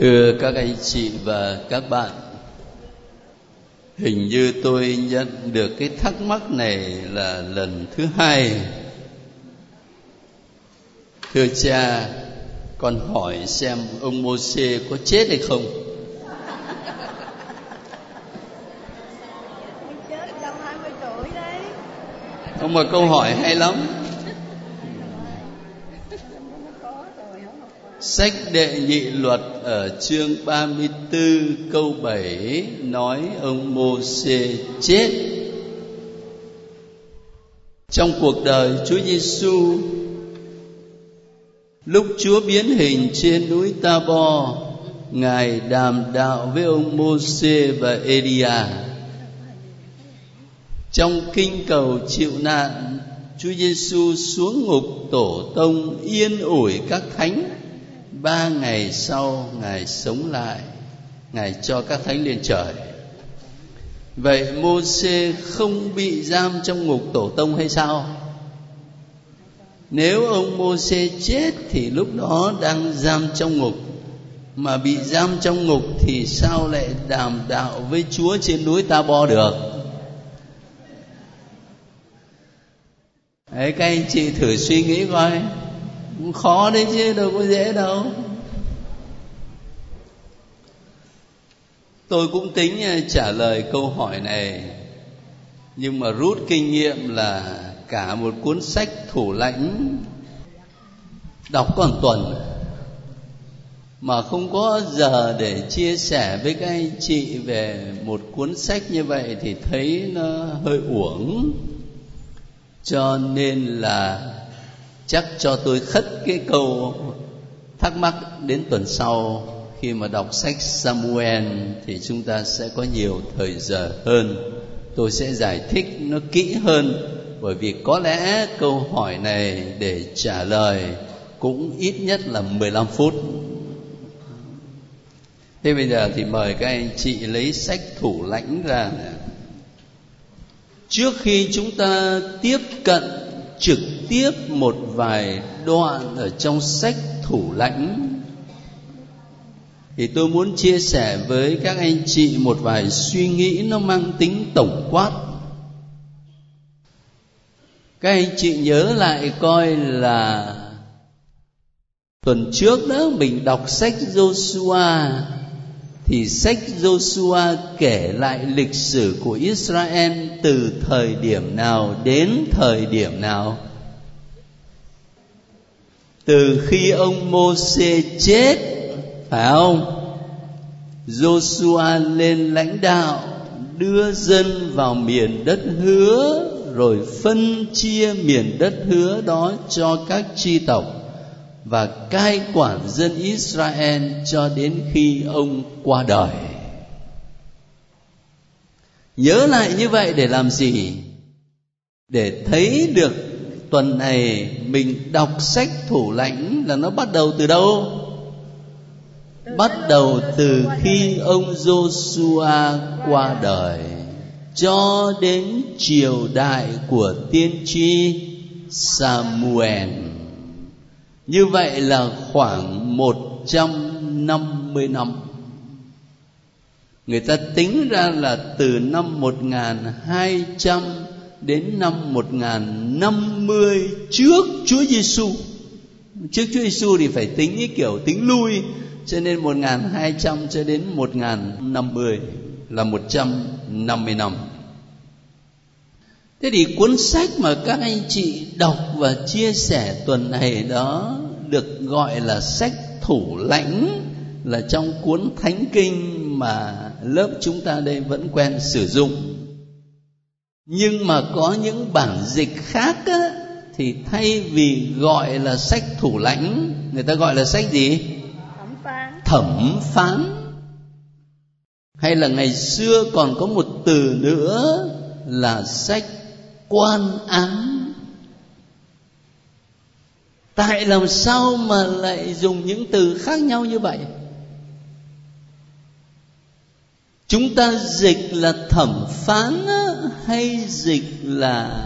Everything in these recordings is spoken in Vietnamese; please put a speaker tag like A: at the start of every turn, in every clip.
A: Thưa các anh chị và các bạn, hình như tôi nhận được cái thắc mắc này là lần thứ hai. Thưa cha, con hỏi xem ông Môsê có chết hay không?
B: chết trong 20 tuổi đấy
A: Ông mà câu hỏi hay lắm.
B: có rồi không học
A: Sách đệ nhị luật ở chương 34 câu 7 nói ông Môsê chết. Trong cuộc đời Chúa Giêsu lúc Chúa biến hình trên núi Ta-bo, Ngài đàm đạo với ông Môsê và Elia. Trong kinh cầu chịu nạn, Chúa Giêsu xuống ngục tổ tông yên ủi các thánh ba ngày sau ngài sống lại ngài cho các thánh lên trời. Vậy mô xê không bị giam trong ngục tổ tông hay sao? Nếu ông mô xê chết thì lúc đó đang giam trong ngục mà bị giam trong ngục thì sao lại đàm đạo với chúa trên núi ta bo được? Đấy, các anh chị thử suy nghĩ coi khó đấy chứ, đâu có dễ đâu. Tôi cũng tính à, trả lời câu hỏi này. Nhưng mà rút kinh nghiệm là cả một cuốn sách thủ lãnh, đọc còn tuần, mà không có giờ để chia sẻ với các anh chị về một cuốn sách như vậy thì thấy nó hơi uổng. Cho nên là chắc cho tôi khất cái câu thắc mắc đến tuần sau khi mà đọc sách Samuel thì chúng ta sẽ có nhiều thời giờ hơn. Tôi sẽ giải thích nó kỹ hơn, bởi vì có lẽ câu hỏi này để trả lời cũng ít nhất là 15 phút. Thế bây giờ thì mời các anh chị lấy sách thủ lãnh ra. Trước khi chúng ta tiếp cận trực tiếp một vài đoạn ở trong sách thủ lãnh. Thì tôi muốn chia sẻ với các anh chị một vài suy nghĩ nó mang tính tổng quát. Các anh chị nhớ lại coi là tuần trước đó mình đọc sách Joshua, thì sách Joshua kể lại lịch sử của Israel từ thời điểm nào đến thời điểm nào từ khi ông Môsê chết, phải không Joshua lên lãnh đạo, đưa dân vào miền đất hứa, rồi phân chia miền đất hứa đó cho các chi tộc và cai quản dân Israel cho đến khi ông qua đời. Nhớ lại như vậy để làm gì? Để thấy được tuần này mình đọc sách thủ lãnh là nó bắt đầu từ đâu? Bắt đầu từ khi ông Joshua qua đời cho đến triều đại của tiên tri Samuel. Như vậy là khoảng 150 năm. Người ta tính ra là từ năm 1200 đến năm 1050 trước Chúa Giêsu. Trước Chúa Giêsu thì phải tính cái kiểu tính lui, cho nên 1200 cho đến 1050 là 150 năm. Thế thì cuốn sách mà các anh chị đọc và chia sẻ tuần này đó được gọi là sách thủ lãnh là trong cuốn thánh kinh mà lớp chúng ta đây vẫn quen sử dụng. Nhưng mà có những bản dịch khác á, thì thay vì gọi là sách thủ lãnh người ta gọi là sách gì?
B: Thẩm phán.
A: Thẩm phán. Hay là ngày xưa còn có một từ nữa là sách quan án. Tại làm sao mà lại dùng những từ khác nhau như vậy chúng ta dịch là thẩm phán hay dịch là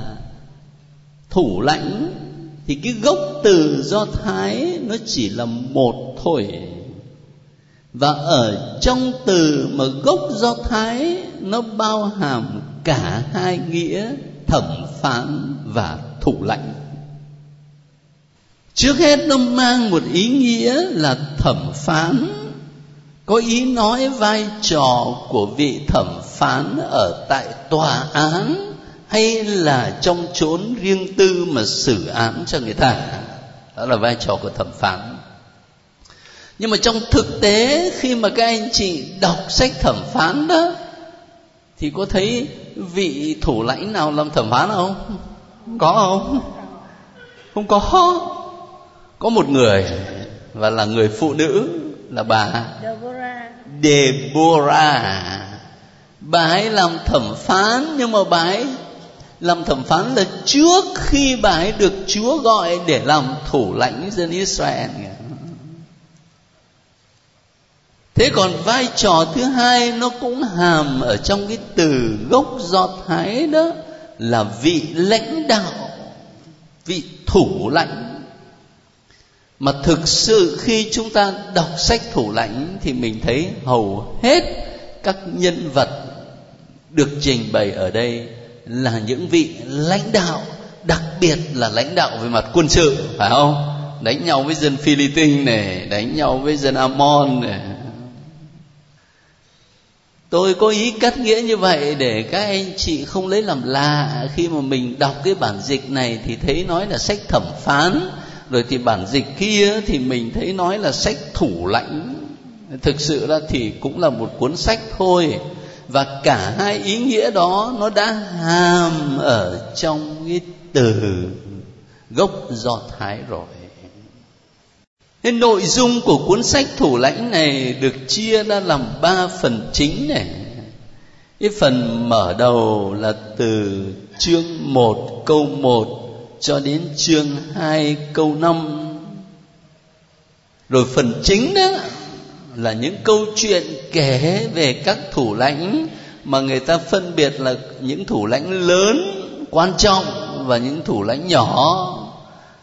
A: thủ lãnh? Thì cái gốc từ do thái nó chỉ là một thôi. Và ở trong từ mà gốc do thái nó bao hàm cả hai nghĩa thẩm phán và thủ lãnh. Trước hết nó mang một ý nghĩa là thẩm phán có ý nói vai trò của vị thẩm phán ở tại tòa án hay là trong chốn riêng tư mà xử án cho người ta? Đó là vai trò của thẩm phán. Nhưng mà trong thực tế, khi mà các anh chị đọc sách thẩm phán đó, thì có thấy vị thủ lãnh nào làm thẩm phán không? Có không? Không có. Có một người và là người phụ nữ là bà Deborah. Bà ấy làm thẩm phán, nhưng mà bà ấy làm thẩm phán là trước khi bà ấy được Chúa gọi để làm thủ lãnh dân Israel. Thế còn vai trò thứ hai nó cũng hàm ở trong cái từ gốc do thái đó là vị lãnh đạo, vị thủ lãnh mà thực sự khi chúng ta đọc sách thủ lãnh thì mình thấy hầu hết các nhân vật được trình bày ở đây là những vị lãnh đạo, đặc biệt là lãnh đạo về mặt quân sự, phải không? Đánh nhau với dân Philippines này, đánh nhau với dân Amon này. Tôi có ý cắt nghĩa như vậy để các anh chị không lấy làm lạ. Khi mà mình đọc cái bản dịch này thì thấy nói là sách thẩm phán rồi thì bản dịch kia thì mình thấy nói là sách thủ lãnh. Thực sự ra thì cũng là một cuốn sách thôi. Và cả hai ý nghĩa đó nó đã hàm ở trong cái từ gốc do thái rồi. Nên nội dung của cuốn sách thủ lãnh này được chia ra làm ba phần chính này. Cái phần mở đầu là từ chương 1 câu 1 cho đến chương 2 câu 5. Rồi phần chính đó là những câu chuyện kể về các thủ lãnh mà người ta phân biệt là những thủ lãnh lớn, quan trọng và những thủ lãnh nhỏ.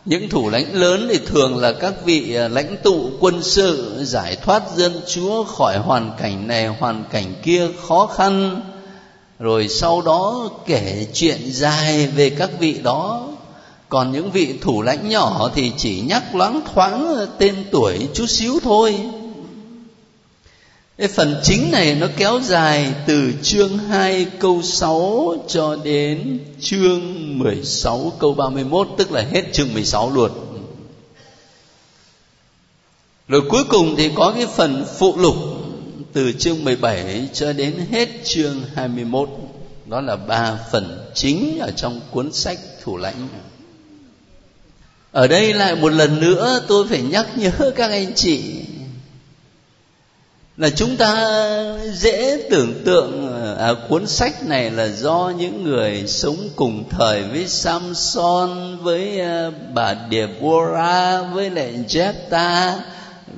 A: Những thủ lãnh lớn thì thường là các vị à, lãnh tụ quân sự giải thoát dân chúa khỏi hoàn cảnh này, hoàn cảnh kia khó khăn. Rồi sau đó kể chuyện dài về các vị đó còn những vị thủ lãnh nhỏ thì chỉ nhắc loáng thoáng tên tuổi chút xíu thôi cái phần chính này nó kéo dài từ chương 2 câu 6 cho đến chương 16 câu 31 tức là hết chương 16 luôn. Rồi cuối cùng thì có cái phần phụ lục từ chương 17 cho đến hết chương 21. Đó là ba phần chính ở trong cuốn sách Thủ lãnh. Ở đây lại một lần nữa tôi phải nhắc nhớ các anh chị. Là chúng ta dễ tưởng tượng à, cuốn sách này là do những người sống cùng thời với Samson với à, bà Deborah với lại Jephthah.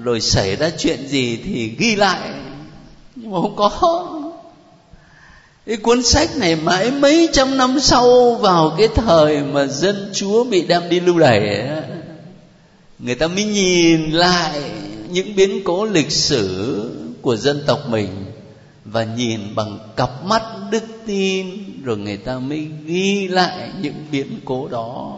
A: Rồi xảy ra chuyện gì thì ghi lại. Nhưng mà không có cái cuốn sách này mãi mấy trăm năm sau vào cái thời mà dân chúa bị đem đi lưu đày người ta mới nhìn lại những biến cố lịch sử của dân tộc mình và nhìn bằng cặp mắt đức tin, rồi người ta mới ghi lại những biến cố đó.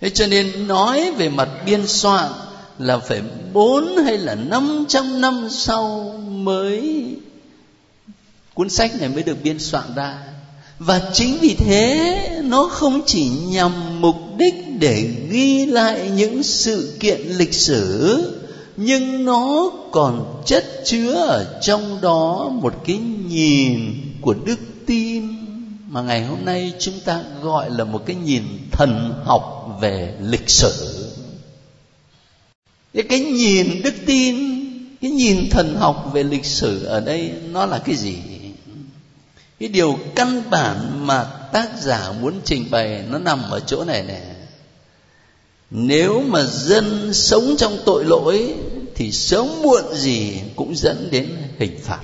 A: Thế cho nên nói về mặt biên soạn là phải bốn hay là năm trăm năm sau mới cuốn sách này mới được biên soạn ra. Và chính vì thế, nó không chỉ nhằm mục đích để ghi lại những sự kiện lịch sử, nhưng nó còn chất chứa ở trong đó một cái nhìn của đức tin mà ngày hôm nay chúng ta gọi là một cái nhìn thần học về lịch sử. Cái cái nhìn đức tin, cái nhìn thần học về lịch sử ở đây nó là cái gì? Cái điều căn bản mà tác giả muốn trình bày nó nằm ở chỗ này nè. Nếu mà dân sống trong tội lỗi, thì sớm muộn gì cũng dẫn đến hình phạt.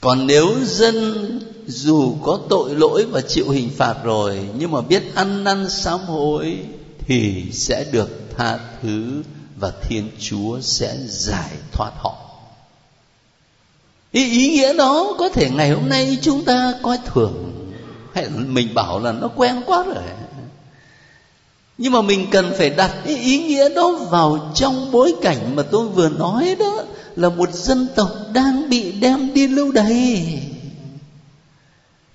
A: Còn nếu dân dù có tội lỗi và chịu hình phạt rồi, nhưng mà biết ăn năn sám hối, thì sẽ được tha thứ và thiên chúa sẽ giải thoát họ ý, ý nghĩa đó có thể ngày hôm nay chúng ta coi thường. Hay mình bảo là nó quen quá rồi. Nhưng mà mình cần phải đặt cái ý nghĩa đó vào trong bối cảnh mà tôi vừa nói đó là một dân tộc đang bị đem đi lưu đày.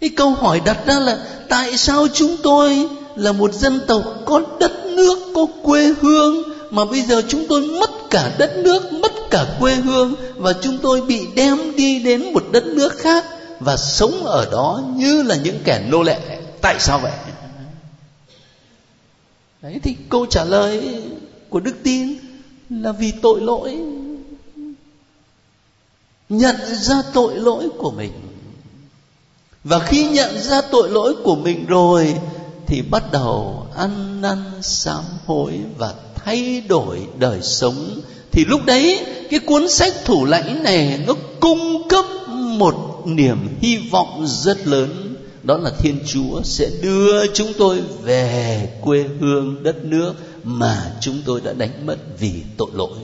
A: Cái câu hỏi đặt ra là tại sao chúng tôi là một dân tộc có đất nước có quê hương mà bây giờ chúng tôi mất cả đất nước, mất cả quê hương và chúng tôi bị đem đi đến một đất nước khác và sống ở đó như là những kẻ nô lệ. Tại sao vậy? Đấy, thì câu trả lời của đức tin là vì tội lỗi. Nhận ra tội lỗi của mình. Và khi nhận ra tội lỗi của mình rồi thì bắt đầu ăn năn sám hối và thay đổi đời sống, thì lúc đấy cái cuốn sách thủ lãnh này nó cung cấp một niềm hy vọng rất lớn. Đó là thiên chúa sẽ đưa chúng tôi về quê hương đất nước mà chúng tôi đã đánh mất vì tội lỗi.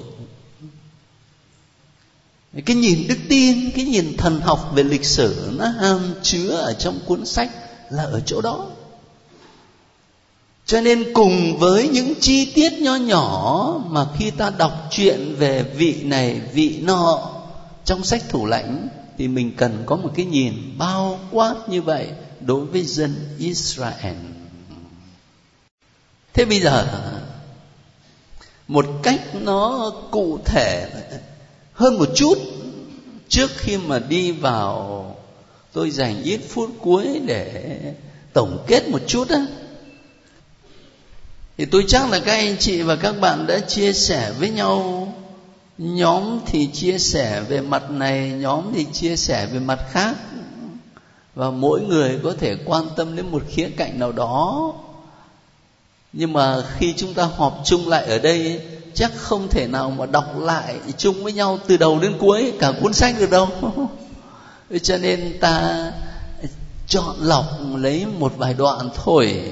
A: Cái nhìn đức tin, cái nhìn thần học về lịch sử nó hàm chứa ở trong cuốn sách là ở chỗ đó cho nên cùng với những chi tiết nho nhỏ mà khi ta đọc chuyện về vị này, vị nọ trong sách thủ lãnh, thì mình cần có một cái nhìn bao quát như vậy đối với dân Israel. Thế bây giờ, một cách nó cụ thể hơn một chút, trước khi mà đi vào, tôi dành ít phút cuối để tổng kết một chút á thì tôi chắc là các anh chị và các bạn đã chia sẻ với nhau. Nhóm thì chia sẻ về mặt này, nhóm thì chia sẻ về mặt khác. Và mỗi người có thể quan tâm đến một khía cạnh nào đó. Nhưng mà khi chúng ta họp chung lại ở đây, chắc không thể nào mà đọc lại chung với nhau từ đầu đến cuối, cả cuốn sách được đâu. Cho nên ta chọn lọc lấy một vài đoạn thôi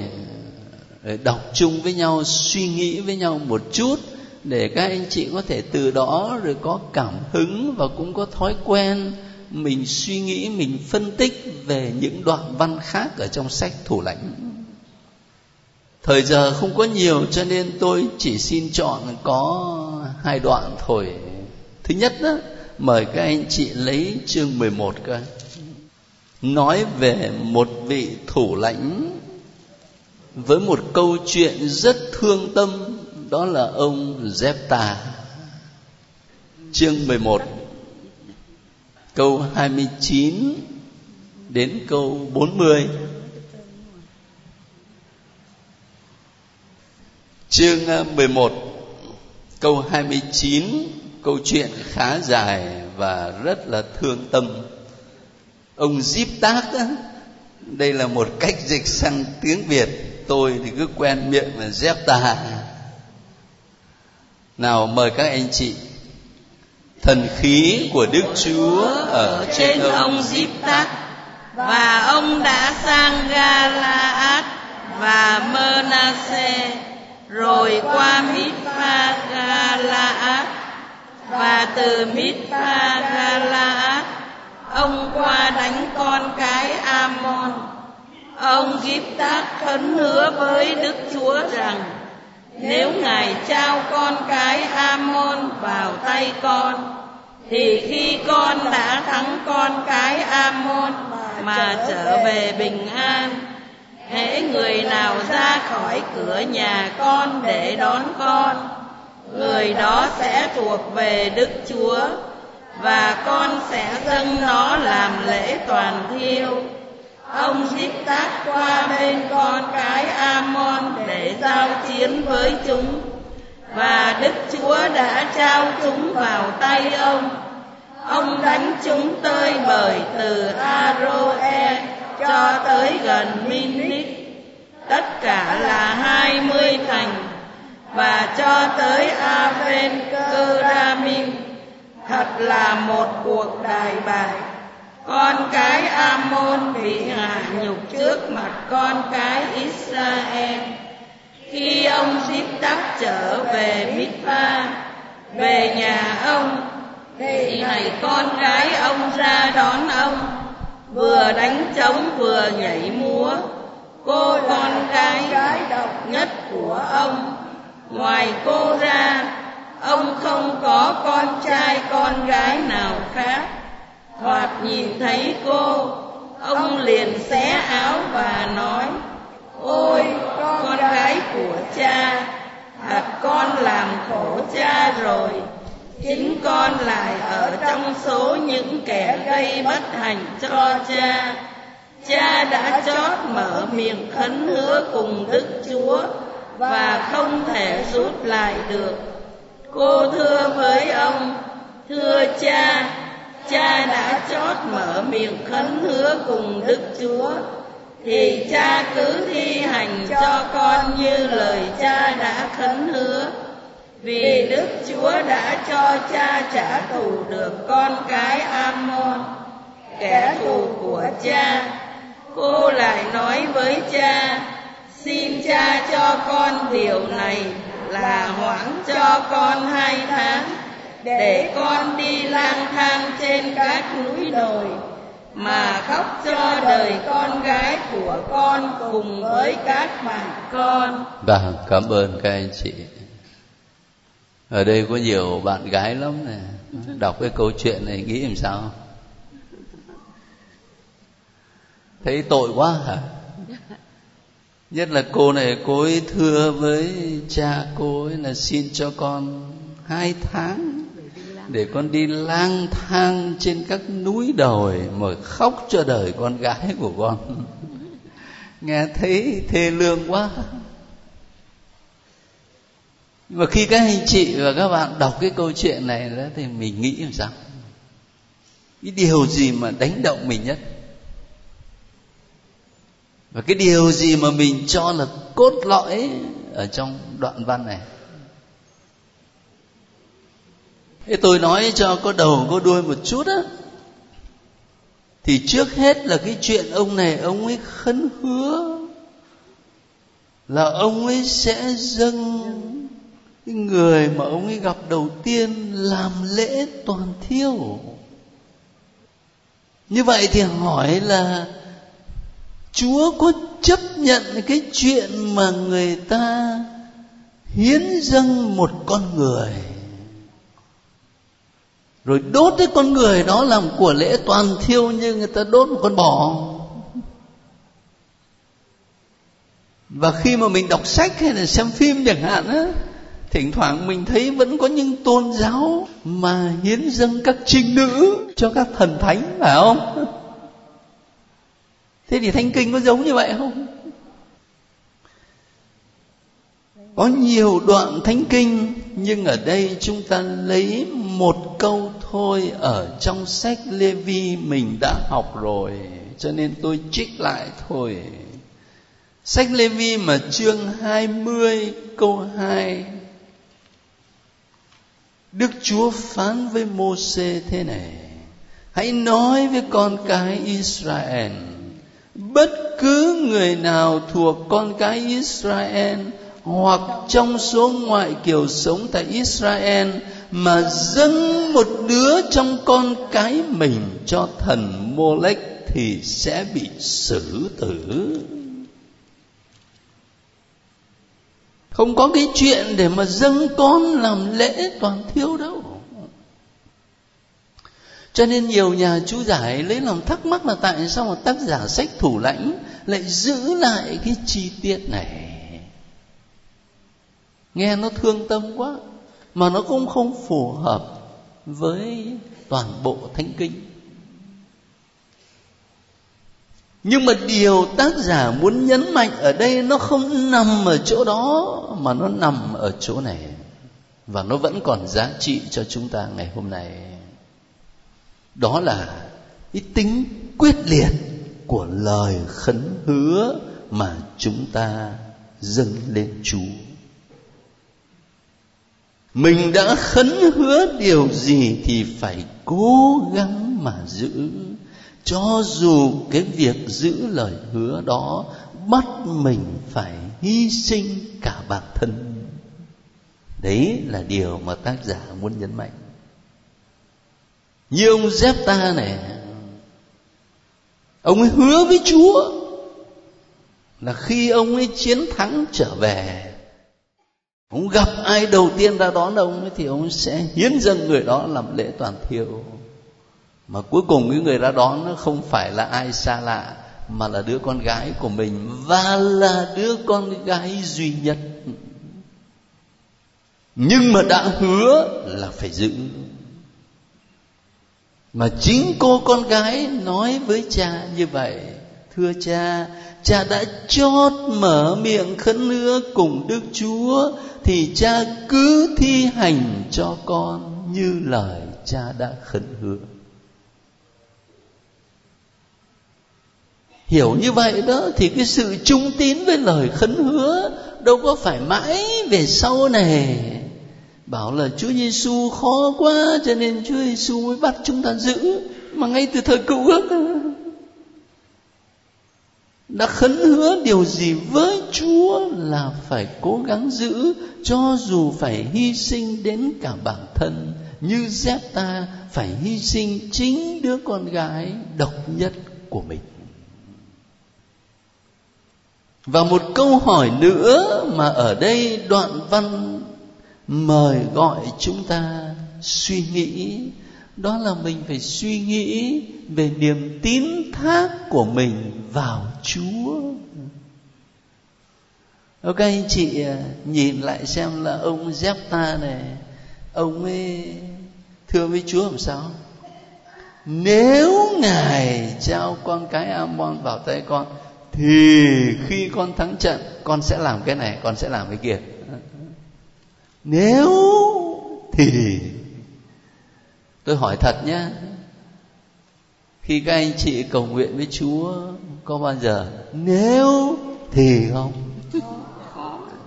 A: đọc chung với nhau suy nghĩ với nhau một chút để các anh chị có thể từ đó rồi có cảm hứng và cũng có thói quen mình suy nghĩ mình phân tích về những đoạn văn khác ở trong sách thủ lãnh. Thời giờ không có nhiều cho nên tôi chỉ xin chọn có hai đoạn thôi. Thứ nhất đó, mời các anh chị lấy chương 11 coi nói về một vị thủ lãnh với một câu chuyện rất thương tâm, đó là ông Zepta. Chương 11 câu 29 đến câu 40 chương à, 11 câu 29 câu chuyện khá dài và rất là thương tâm. Ông Zip Tác đây là một cách dịch sang tiếng Việt tôi thì cứ quen miệng là dép tà nào mời các anh chị thần khí của đức chúa ở trên ông,
C: Tát và ông đã sang Galaad và Manasse rồi qua Mithpa Galaad và từ Mithpa Galaad ông qua đánh con cái Amon ông Giếp tác khấn hứa với Đức Chúa rằng, nếu ngài trao con cái Amon vào tay con, thì khi con đã thắng con cái Amon mà trở về bình an, hễ người nào ra khỏi cửa nhà con để đón con, người đó sẽ thuộc về Đức Chúa và con sẽ dâng nó làm lễ toàn thiêu ông xích tác qua bên con cái Amon để giao chiến với chúng. Và Đức Chúa đã trao chúng vào tay ông. Ông đánh chúng tơi bời từ Aroe cho tới gần Minic, tất cả là hai mươi thành và cho tới Aven Keramim thật là một cuộc đại bại con cái Amon bị hạ nhục trước mặt con cái Israel. Khi ông tiếp tắc trở về Mitpa, về nhà ông thì này con gái ông ra đón ông. Vừa đánh trống vừa nhảy múa. Cô con gái độc nhất của ông. Ngoài cô ra ông không có con trai con gái nào khác thoạt nhìn thấy cô, ông liền xé áo và nói, ôi, con gái của cha, thật con làm khổ cha rồi. Chính con lại ở trong số những kẻ gây bất hạnh cho cha. Cha đã chót mở miệng khấn hứa cùng đức chúa và không thể rút lại được. Cô thưa với ông, thưa cha cha đã chót mở miệng khấn hứa cùng đức chúa. Thì cha cứ thi hành cho con như lời cha đã khấn hứa. Vì đức chúa đã cho cha trả thù được con cái amon, kẻ thù của cha. Cô lại nói với cha, xin cha cho con điều này là hoãn cho con hai tháng để con đi lang thang trên các núi đồi mà khóc cho đời con gái của con cùng với các bạn con.
A: Vâng, cảm ơn các anh chị. Ở đây có nhiều bạn gái lắm nè. Đọc cái câu chuyện này nghĩ làm sao? Thấy tội quá hả? Nhất là cô này cô ấy thưa với cha cô ấy là xin cho con hai tháng để con đi lang thang trên các núi đồi mà khóc cho đời con gái của con. Nghe thấy thê lương quá. Nhưng mà khi các anh chị và các bạn đọc cái câu chuyện này đó thì mình nghĩ làm sao? Cái điều gì mà đánh động mình nhất? Và cái điều gì mà mình cho là cốt lõi ở trong đoạn văn này? Thế tôi nói cho có đầu, có đuôi một chút á. Thì trước hết là cái chuyện ông này, ông ấy khấn hứa là ông ấy sẽ dâng cái người mà ông ấy gặp đầu tiên làm lễ toàn thiêu. Như vậy thì hỏi là chúa có chấp nhận cái chuyện mà người ta hiến dâng một con người rồi đốt cái con người đó làm của lễ toàn thiêu như người ta đốt một con bò. Và khi mà mình đọc sách hay là xem phim chẳng hạn á, thỉnh thoảng mình thấy vẫn có những tôn giáo mà hiến dâng các trinh nữ cho các thần thánh, phải không? Thế thì thánh kinh có giống như vậy không? Có nhiều đoạn thánh kinh nhưng ở đây chúng ta lấy một câu thôi ở trong sách Lê Vi mình đã học rồi, cho nên tôi trích lại thôi. Sách Lê Vi mà chương 20 câu 2 Đức Chúa phán với Môsê thế này, Hãy nói với con cái Israel, Bất cứ người nào thuộc con cái Israel hoặc trong số ngoại kiều sống tại Israel mà dâng một đứa trong con cái mình cho thần Molech thì sẽ bị xử tử. Không có cái chuyện để mà dâng con làm lễ toàn thiêu đâu. Cho nên nhiều nhà chú giải lấy lòng thắc mắc là tại sao mà tác giả sách thủ lãnh lại giữ lại cái chi tiết này nghe nó thương tâm quá mà nó cũng không phù hợp với toàn bộ thánh kinh. Nhưng mà điều tác giả muốn nhấn mạnh ở đây nó không nằm ở chỗ đó, mà nó nằm ở chỗ này. Và nó vẫn còn giá trị cho chúng ta ngày hôm nay. Đó là cái tính quyết liệt của lời khấn hứa mà chúng ta dâng lên Chúa mình đã khấn hứa điều gì thì phải cố gắng mà giữ. Cho dù cái việc giữ lời hứa đó bắt mình phải hy sinh cả bản thân. Đấy là điều mà tác giả muốn nhấn mạnh. Như ông dép ta này, ông ấy hứa với chúa là khi ông ấy chiến thắng trở về ông gặp ai đầu tiên ra đón ông ấy thì ông sẽ hiến dâng người đó làm lễ toàn thiêu mà cuối cùng cái người ra đón nó không phải là ai xa lạ, mà là đứa con gái của mình, và là đứa con gái duy nhất. Nhưng mà đã hứa là phải giữ. Mà chính cô con gái nói với cha như vậy, thưa cha cha đã chót mở miệng khấn hứa cùng đức chúa, thì cha cứ thi hành cho con như lời cha đã khấn hứa. Hiểu như vậy đó, thì cái sự trung tín với lời khấn hứa đâu có phải mãi về sau này bảo là Chúa Giêsu khó quá, cho nên Chúa Giêsu mới bắt chúng ta giữ, mà ngay từ thời cựu ước đã khấn hứa điều gì với Chúa là phải cố gắng giữ, cho dù phải hy sinh đến cả bản thân, như dép ta phải hy sinh chính đứa con gái độc nhất của mình. Và một câu hỏi nữa mà ở đây đoạn văn mời gọi chúng ta suy nghĩ đó là mình phải suy nghĩ về niềm tín thác của mình vào Chúa. Ok anh chị à, nhìn lại xem là ông ta này, ông ấy thưa với Chúa làm sao? Nếu Ngài trao con cái Amon vào tay con thì khi con thắng trận con sẽ làm cái này, con sẽ làm cái kia. Nếu thì tôi hỏi thật nhé khi các anh chị cầu nguyện với chúa, có bao giờ? Nếu thì không.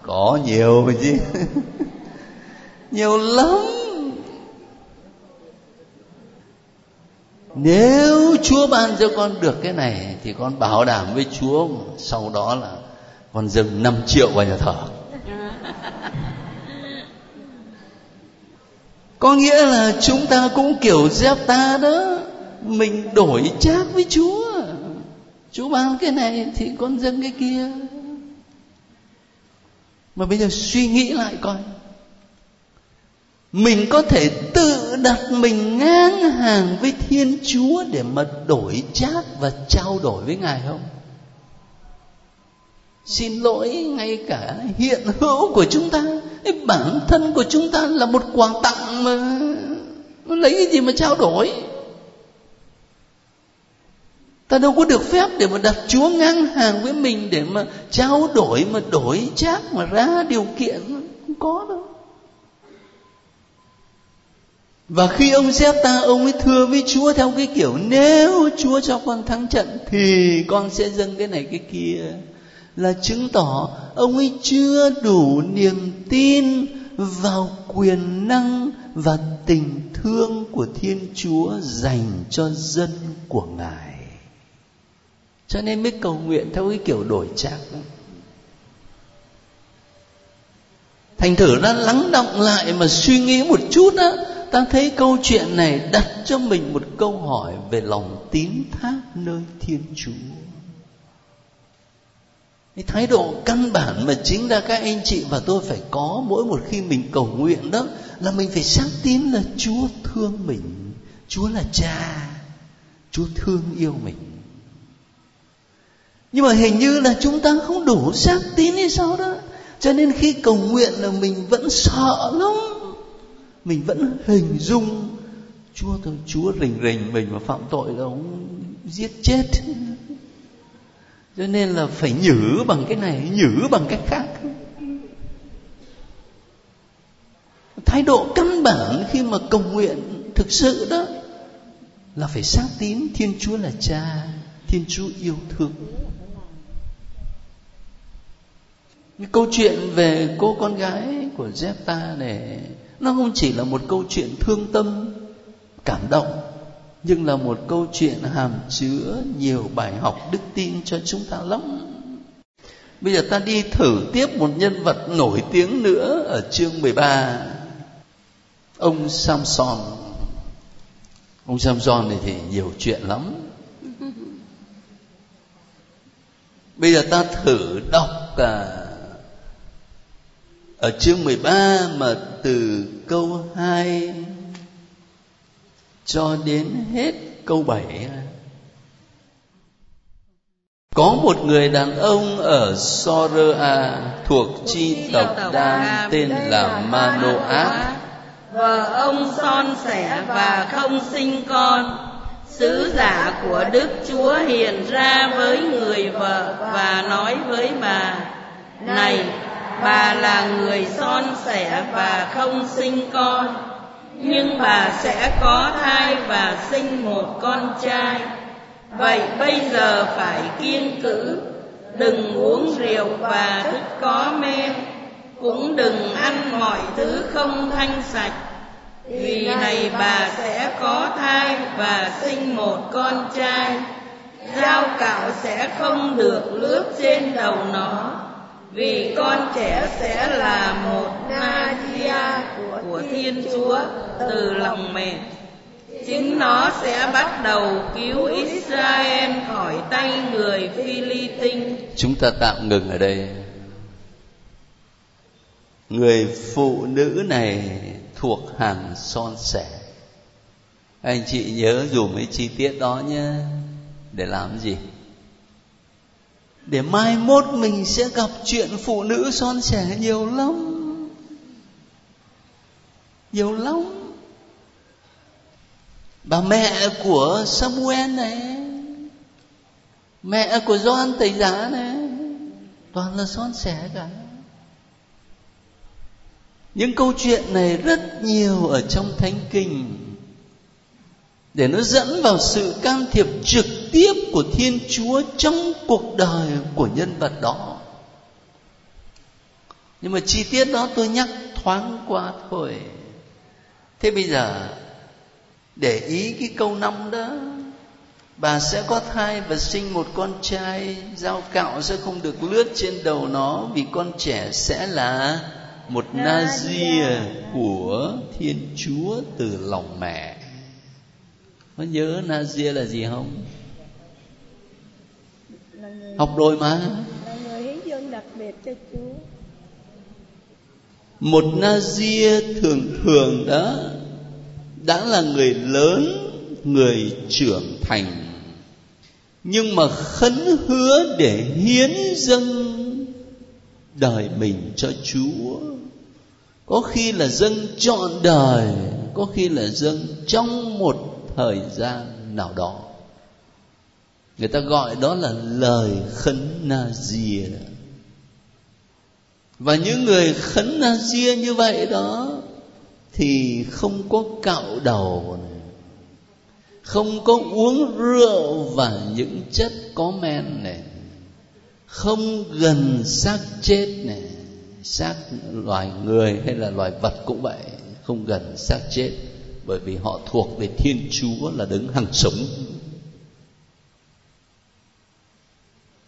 A: Có nhiều chứ. Nhiều lắm. Nếu chúa ban cho con được cái này thì con bảo đảm với chúa, sau đó là con dừng 5 triệu vào nhà thờ. có nghĩa là chúng ta cũng kiểu dép ta đó. Mình đổi chác với chúa. Chúa ban cái này thì con dâng cái kia. Mà bây giờ suy nghĩ lại coi. Mình có thể tự đặt mình ngang hàng với thiên chúa để mà đổi chác và trao đổi với ngài không? Xin lỗi ngay cả hiện hữu của chúng ta cái bản thân của chúng ta là một quà tặng mà. Lấy cái gì mà trao đổi? Ta đâu có được phép để mà đặt chúa ngang hàng với mình để mà trao đổi, mà đổi chác, mà ra điều kiện. Không có đâu. Và khi ông xét ta, ông ấy thưa với chúa theo cái kiểu, nếu chúa cho con thắng trận thì con sẽ dâng cái này cái kia là chứng tỏ ông ấy chưa đủ niềm tin vào quyền năng và tình thương của thiên chúa dành cho dân của ngài. Cho nên mới cầu nguyện theo cái kiểu đổi trạng. Thành thử nó lắng động lại mà suy nghĩ một chút á, ta thấy câu chuyện này đặt cho mình một câu hỏi về lòng tín thác nơi thiên chúa cái thái độ căn bản mà chính ra các anh chị và tôi phải có mỗi một khi mình cầu nguyện đó là mình phải xác tín là chúa thương mình, chúa là cha, chúa thương yêu mình. Nhưng mà hình như là chúng ta không đủ xác tín hay sao đó. Cho nên khi cầu nguyện là mình vẫn sợ lắm. Mình vẫn hình dung, chúa thôi chúa rình rình mình mà phạm tội là ông giết chết cho nên là phải nhử bằng cái này, nhử bằng cách khác. Thái độ căn bản khi mà cầu nguyện thực sự đó là phải xác tín thiên chúa là cha, thiên chúa yêu thương. Cái câu chuyện về cô con gái của Zepta này, nó không chỉ là một câu chuyện thương tâm, cảm động nhưng là một câu chuyện hàm chứa nhiều bài học đức tin cho chúng ta lắm. Bây giờ ta đi thử tiếp một nhân vật nổi tiếng nữa ở chương 13 Ông Samson. Ông Samson này thì nhiều chuyện lắm. Bây giờ ta thử đọc cả ở chương 13 mà từ câu 2 cho đến hết câu 7 có một người đàn ông ở Sorea thuộc chi tộc Dan tên là Manoah.
C: Vợ ông son sẻ và không sinh con. Sứ giả của Đức Chúa hiện ra với người vợ và nói với bà: Này, bà là người son sẻ và không sinh con, nhưng bà sẽ có thai và sinh một con trai. Vậy bây giờ phải kiên cữ, đừng uống rượu và thức có men, cũng đừng ăn mọi thứ không thanh sạch. Vì này bà sẽ có thai và sinh một con trai. Dao cạo sẽ không được lướt trên đầu nó vì con trẻ sẽ là một Nadia của Thiên Chúa từ lòng mẹ chính nó sẽ bắt đầu cứu Israel khỏi tay người Philippines.
A: Chúng ta tạm ngừng ở đây. Người phụ nữ này thuộc hàng son sẻ. Anh chị nhớ dùm mấy chi tiết đó nhé. Để làm gì? Để mai mốt mình sẽ gặp chuyện phụ nữ son sẻ nhiều lắm. Nhiều lắm. Bà mẹ của Samuel này, mẹ của Gioan tẩy giá này, toàn là son sẻ cả. Những câu chuyện này rất nhiều ở trong thánh kinh. Để nó dẫn vào sự can thiệp trực tiếp của thiên chúa trong cuộc đời của nhân vật đó. Nhưng mà chi tiết đó tôi nhắc thoáng qua thôi. Thế bây giờ để ý cái câu năm đó bà sẽ có thai và sinh một con trai dao cạo sẽ không được lướt trên đầu nó vì con trẻ sẽ là một nazir của thiên chúa từ lòng mẹ. Có nhớ nazir là gì không học rồi mà.
B: Là người hiến dân đặc biệt cho chúa.
A: Một nazir thường thường đó đã là người lớn người trưởng thành nhưng mà khấn hứa để hiến dâng đời mình cho chúa. Có khi là dâng trọn đời có khi là dâng trong một thời gian nào đó người ta gọi đó là lời khấn na dìa và những người khấn na dìa như vậy đó thì không có cạo đầu này, không có uống rượu và những chất có men này, không gần xác chết này, xác loài người hay là loài vật cũng vậy, không gần xác chết, bởi vì họ thuộc về thiên chúa là đứng hàng sống.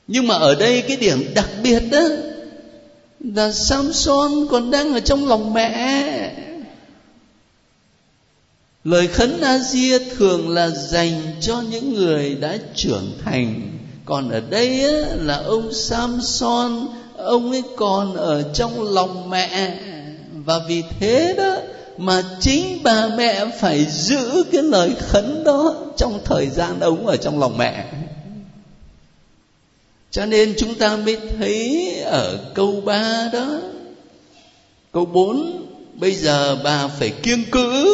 A: Nhưng mà ở đây cái điểm đặc biệt đó là Samson còn đang ở trong lòng mẹ. Lời khấn a dia thường là dành cho những người đã trưởng thành. Còn ở đây á, là ông samson ông ấy còn ở trong lòng mẹ. Và vì thế đó mà chính bà mẹ phải giữ cái lời khấn đó trong thời gian ông ở trong lòng mẹ cho nên chúng ta mới thấy ở câu 3 đó. Câu 4 bây giờ bà phải kiêng cữ,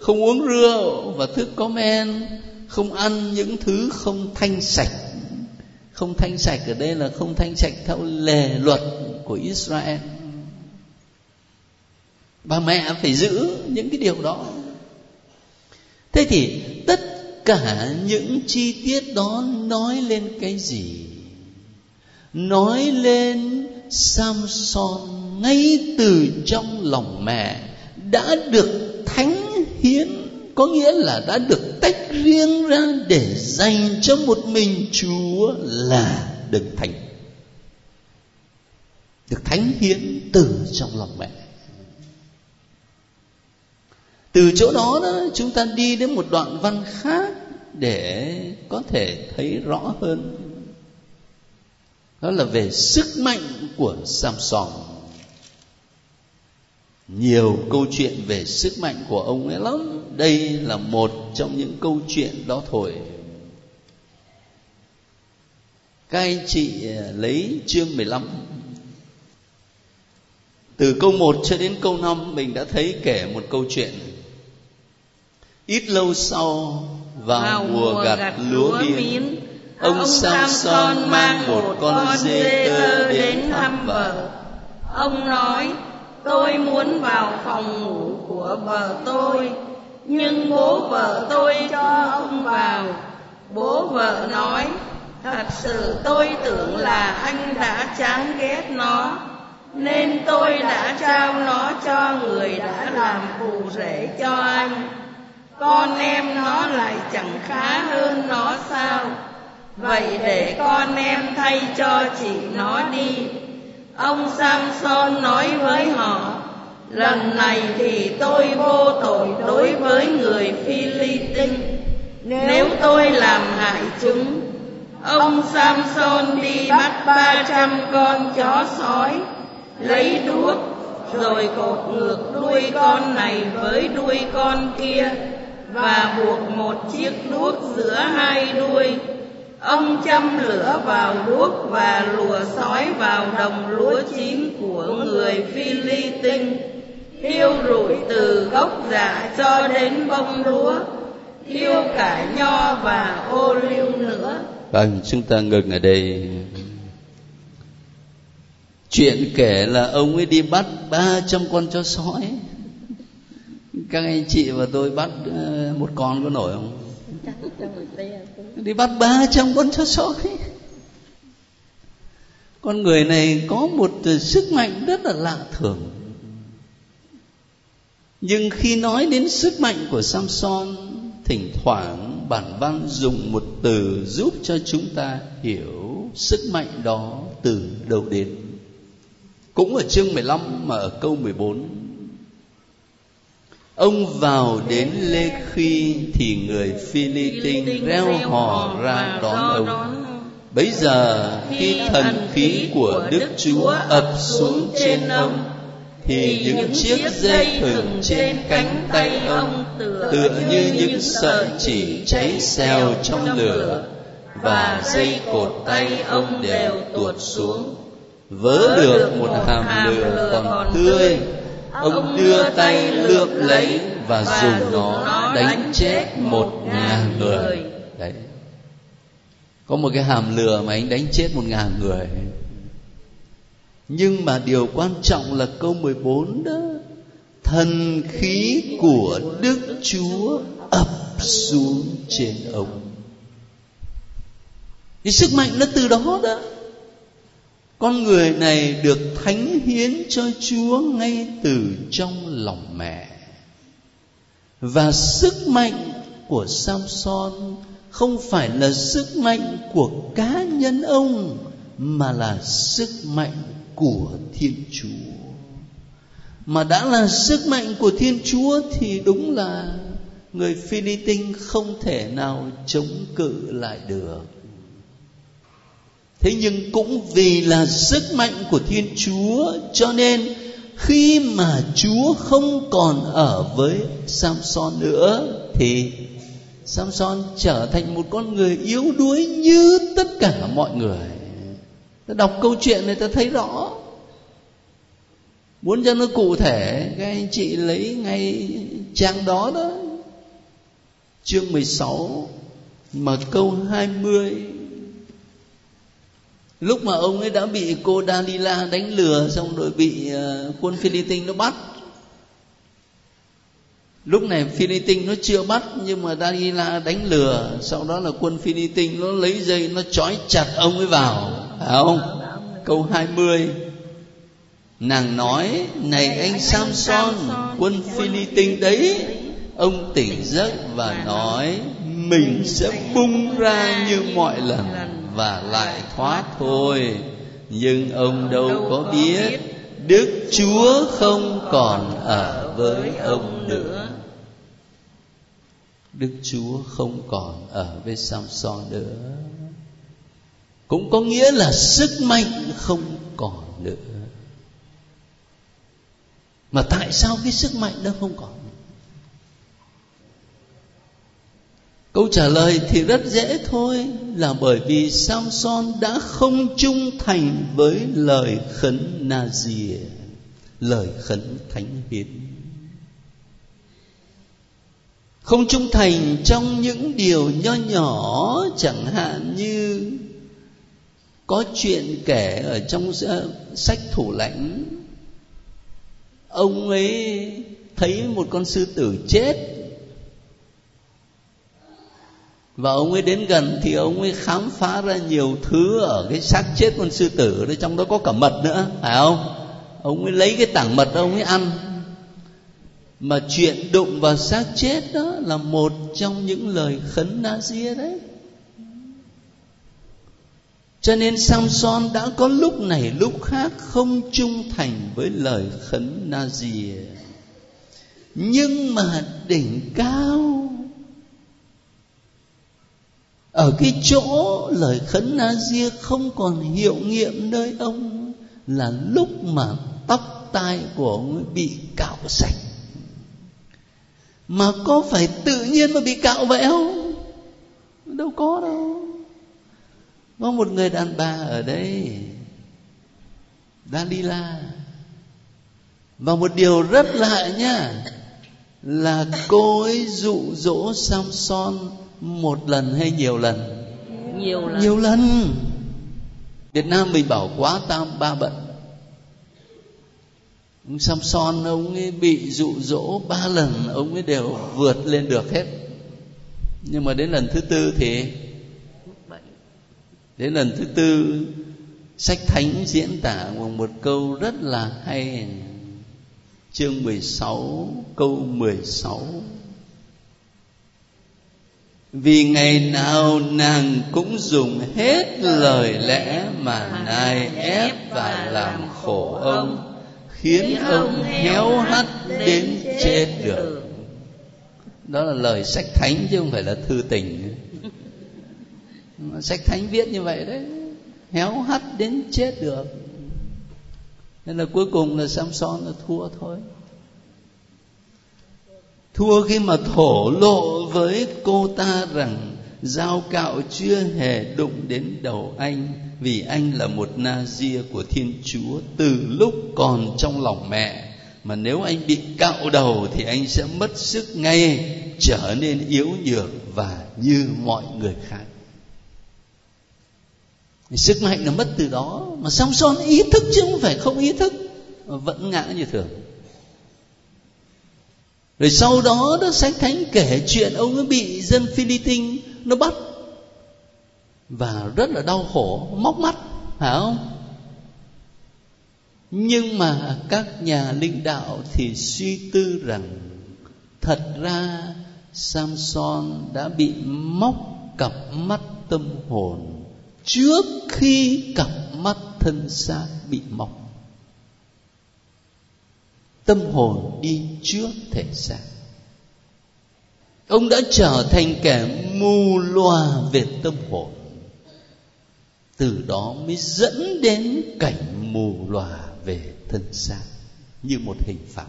A: không uống rượu và thức có men, không ăn những thứ không thanh sạch. Không thanh sạch ở đây là không thanh sạch theo lề luật của Israel. Bà mẹ phải giữ những cái điều đó. Thế thì tất cả những chi tiết đó nói lên cái gì? Nói lên Samson ngay từ trong lòng mẹ đã được thánh hiến, có nghĩa là đã được tách riêng ra để dành cho một mình Chúa là được thánh. được thánh hiến từ trong lòng mẹ từ chỗ đó đó, chúng ta đi đến một đoạn văn khác để có thể thấy rõ hơn đó là về sức mạnh của Samson. Nhiều câu chuyện về sức mạnh của ông ấy lắm. Đây là một trong những câu chuyện đó thôi. Các anh chị à, lấy chương 15 từ câu 1 cho đến câu 5 mình đã thấy kể một câu chuyện. Ít lâu sau vào, vào mùa gặt, gặt lúa miến ông Samson mang một con dê tơ đến thăm vợ.
C: Ông nói tôi muốn vào phòng ngủ của vợ tôi nhưng bố vợ tôi cho ông vào. Bố vợ nói thật sự tôi tưởng là anh đã chán ghét nó nên tôi đã trao nó cho người đã làm phù rể cho anh. Con em nó lại chẳng khá hơn nó sao vậy để con em thay cho chị nó đi. Ông samson nói với họ, lần này thì tôi vô tội đối với người philippines nếu tôi làm hại chúng, ông samson đi bắt ba trăm con chó sói, lấy đuốc, rồi cột ngược đuôi con này với đuôi con kia và buộc một chiếc đuốc giữa hai đuôi ông châm lửa vào đuốc và lùa sói vào đồng lúa chín của người Philippines thiêu rụi từ gốc giả cho đến bông lúa, thiêu cả nho và ô liu nữa.
A: Vâng chúng ta ngừng ở đây. Chuyện kể là ông ấy đi bắt ba trăm con chó sói. Các anh chị và tôi bắt ờ, một con có nổi không? Đi bắt ba trăm con chó sói. Con người này có một sức mạnh rất là lạ thường. Nhưng khi nói đến sức mạnh của Samson, thỉnh thoảng bản văn dùng một từ giúp cho chúng ta hiểu sức mạnh đó từ đâu đến. Cũng ở chương 15 mà ở câu 14 Ông vào đến Lê Khi thì người Philippines reo hò ra đón ông. Bấy giờ khi thần khí của Đức Chúa ập xuống trên ông thì những chiếc dây thừng trên cánh tay ông tựa như những sợi chỉ cháy xèo trong lửa và dây cột tay ông đều tuột xuống. vớ được một hàm lửa còn tươi ông đưa tay lượm lấy và dùng nó đánh chết một ngàn người. đấy. Có một cái hàm lừa mà anh đánh chết một ngàn người. Nhưng mà điều quan trọng là câu 14 đó thần khí của đức chúa ập xuống trên ông. Thì sức mạnh nó từ đó đó con người này được thánh hiến cho chúa ngay từ trong lòng mẹ. Và sức mạnh của samson không phải là sức mạnh của cá nhân ông, mà là sức mạnh của thiên chúa. Mà đã là sức mạnh của thiên chúa thì đúng là người philippines không thể nào chống cự lại được thế nhưng cũng vì là sức mạnh của thiên chúa, cho nên khi mà chúa không còn ở với samson nữa, thì samson trở thành một con người yếu đuối như tất cả mọi người. Ta đọc câu chuyện này ta thấy rõ. Muốn cho nó cụ thể, các anh chị lấy ngay trang đó đó. Chương 16 mà câu 20 lúc mà ông ấy đã bị cô Dalila đánh lừa, xong rồi bị ờ, quân Philippines nó bắt. Lúc này Philippines nó chưa bắt, nhưng mà Dalila đánh lừa. Sau đó là quân Philippines nó lấy dây, nó trói chặt ông ấy vào. Phải không? Câu 20 nàng nói, này anh Samson, quân Philippines đấy. Ông tỉnh giấc và nói, mình sẽ bung ra như mọi lần và lại thoát thôi. Nhưng ông đâu có biết đức chúa không còn ở với ông nữa. Đức chúa không còn ở với samson nữa. Cũng có nghĩa là sức mạnh không còn nữa. Mà tại sao cái sức mạnh đó không còn câu trả lời thì rất dễ thôi, là bởi vì samson đã không trung thành với lời khấn na dìa lời khấn thánh hiến. Không trung thành trong những điều nho nhỏ, chẳng hạn như có chuyện kể ở trong ờ, sách thủ lãnh. Ông ấy thấy một con sư tử chết và ông ấy đến gần thì ông ấy khám phá ra nhiều thứ ở cái xác chết con sư tử đó, trong đó có cả mật nữa, phải không? Ông ấy lấy cái tảng mật đó ông ấy ăn. Mà chuyện đụng vào xác chết đó là một trong những lời khấn na ria đấy. Cho nên Samson đã có lúc này, lúc khác không trung thành với lời khấn na dìa nhưng mà đỉnh cao ở cái chỗ lời khấn na ria không còn hiệu nghiệm nơi ông là lúc mà tóc tai của ông ấy bị cạo sạch. Mà có phải tự nhiên mà bị cạo vậy không? Đâu có đâu. Có một người đàn bà ở đây, Dalila. Và một điều rất lạ nha, là cô ấy dụ dỗ Samson một lần hay nhiều lần?
C: Nhiều lần.
A: Nhiều lần. Việt Nam mình bảo quá tam ba bận. Ông Samson ông ấy bị dụ dỗ ba lần ông ấy đều vượt lên được hết. Nhưng mà đến lần thứ tư thì đến lần thứ tư sách thánh diễn tả bằng một câu rất là hay. Chương 16 câu 16 vì ngày nào nàng cũng dùng hết lời lẽ mà nài ép và làm khổ ông, khiến ông héo hắt đến chết được. Đó là lời sách thánh chứ không phải là thư tình. Sách thánh viết như vậy đấy, héo hắt đến chết được. Nên là cuối cùng là Samson là thua thôi thua khi mà thổ lộ với cô ta rằng dao cạo chưa hề đụng đến đầu anh, vì anh là một na ria của thiên chúa từ lúc còn trong lòng mẹ. Mà nếu anh bị cạo đầu thì anh sẽ mất sức ngay, trở nên yếu nhược và như mọi người khác. Sức mạnh nó mất từ đó, mà song song ý thức chứ không phải không ý thức mà vẫn ngã như thường rồi sau đó đó sách thánh kể chuyện ông ấy bị dân Philippines nó bắt. Và rất là đau khổ, móc mắt, phải không? Nhưng mà các nhà linh đạo thì suy tư rằng thật ra Samson đã bị móc cặp mắt tâm hồn trước khi cặp mắt thân xác bị móc tâm hồn đi trước thể xác. Ông đã trở thành kẻ mù loà về tâm hồn. Từ đó mới dẫn đến cảnh mù lòa về thân xác, như một hình phạt.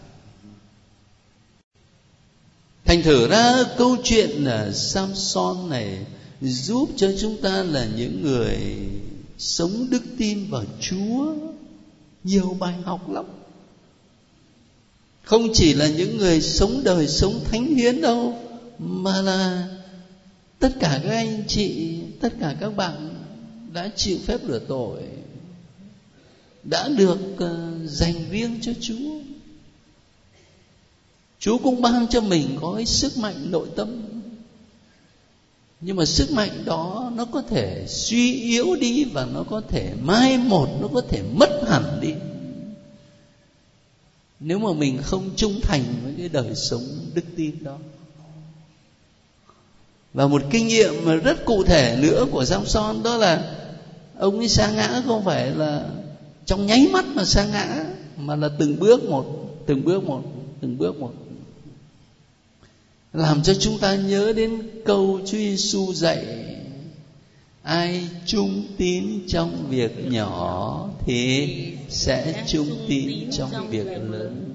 A: Thành thử ra, câu chuyện là samson này giúp cho chúng ta là những người sống đức tin vào chúa. Nhiều bài học lắm không chỉ là những người sống đời sống thánh hiến đâu mà là tất cả các anh chị tất cả các bạn đã chịu phép rửa tội đã được ờ, dành riêng cho Chúa. Chúa cũng ban cho mình có cái sức mạnh nội tâm. Nhưng mà sức mạnh đó nó có thể suy yếu đi và nó có thể mai một, nó có thể mất hẳn đi. Nếu mà mình không trung thành với cái đời sống đức tin đó. Và một kinh nghiệm mà rất cụ thể nữa của Samson đó là ông ấy sa ngã không phải là trong nháy mắt mà sa ngã, mà là từng bước một, từng bước một, từng bước một làm cho chúng ta nhớ đến câu Chúa Giêsu dạy ai trung tín trong việc nhỏ thì sẽ trung tín trong việc lớn.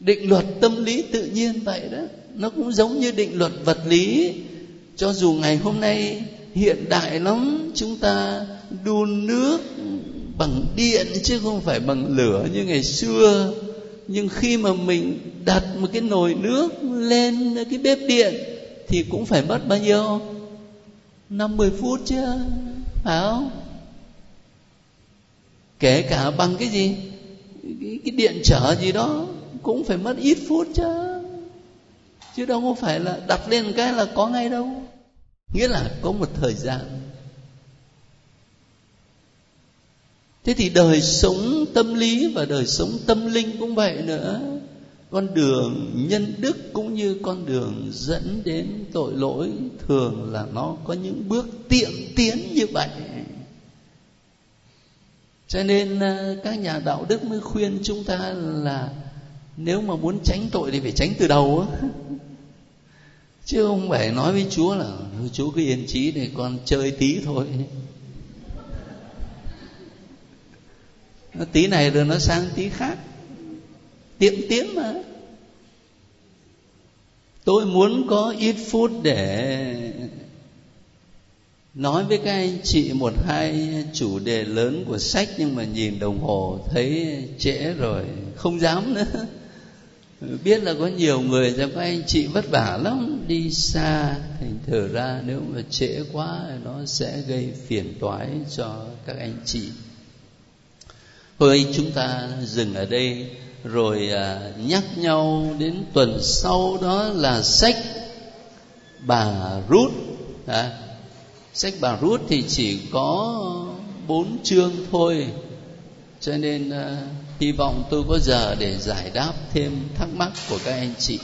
A: Định luật tâm lý tự nhiên vậy đó. Nó cũng giống như định luật vật lý. Cho dù ngày hôm nay hiện đại lắm chúng ta đun nước bằng điện chứ không phải bằng lửa như ngày xưa. Nhưng khi mà mình đặt một cái nồi nước lên cái bếp điện thì cũng phải mất bao nhiêu? năm mười phút chứ phải không? Kể cả bằng cái gì? Cái, cái điện trở gì đó cũng phải mất ít phút chứ. Chứ đâu có phải là đặt lên cái là có ngay đâu. Nghĩa là có một thời gian. Thế thì đời sống tâm lý và đời sống tâm linh cũng vậy nữa con đường nhân đức cũng như con đường dẫn đến tội lỗi thường là nó có những bước tiệm tiến như vậy. Cho nên ờ, các nhà đạo đức mới khuyên chúng ta là nếu mà muốn tránh tội thì phải tránh từ đầu chứ không phải nói với chúa là ừ, chúa cứ yên trí để con chơi tí thôi. Nó tí này rồi nó sang tí khác tiệm tiến mà. Tôi muốn có ít phút để nói với các anh chị một hai chủ đề lớn của sách, nhưng mà nhìn đồng hồ thấy trễ rồi, không dám nữa. Biết là có nhiều người cho các anh chị vất vả lắm, đi xa thành thử ra nếu mà trễ quá nó sẽ gây phiền toái cho các anh chị. Thôi chúng ta dừng ở đây rồi à, nhắc nhau đến tuần sau đó là sách bà rút à, sách bà rút thì chỉ có bốn chương thôi. Cho nên uh, hy vọng tôi có giờ để giải đáp thêm thắc mắc của các anh chị.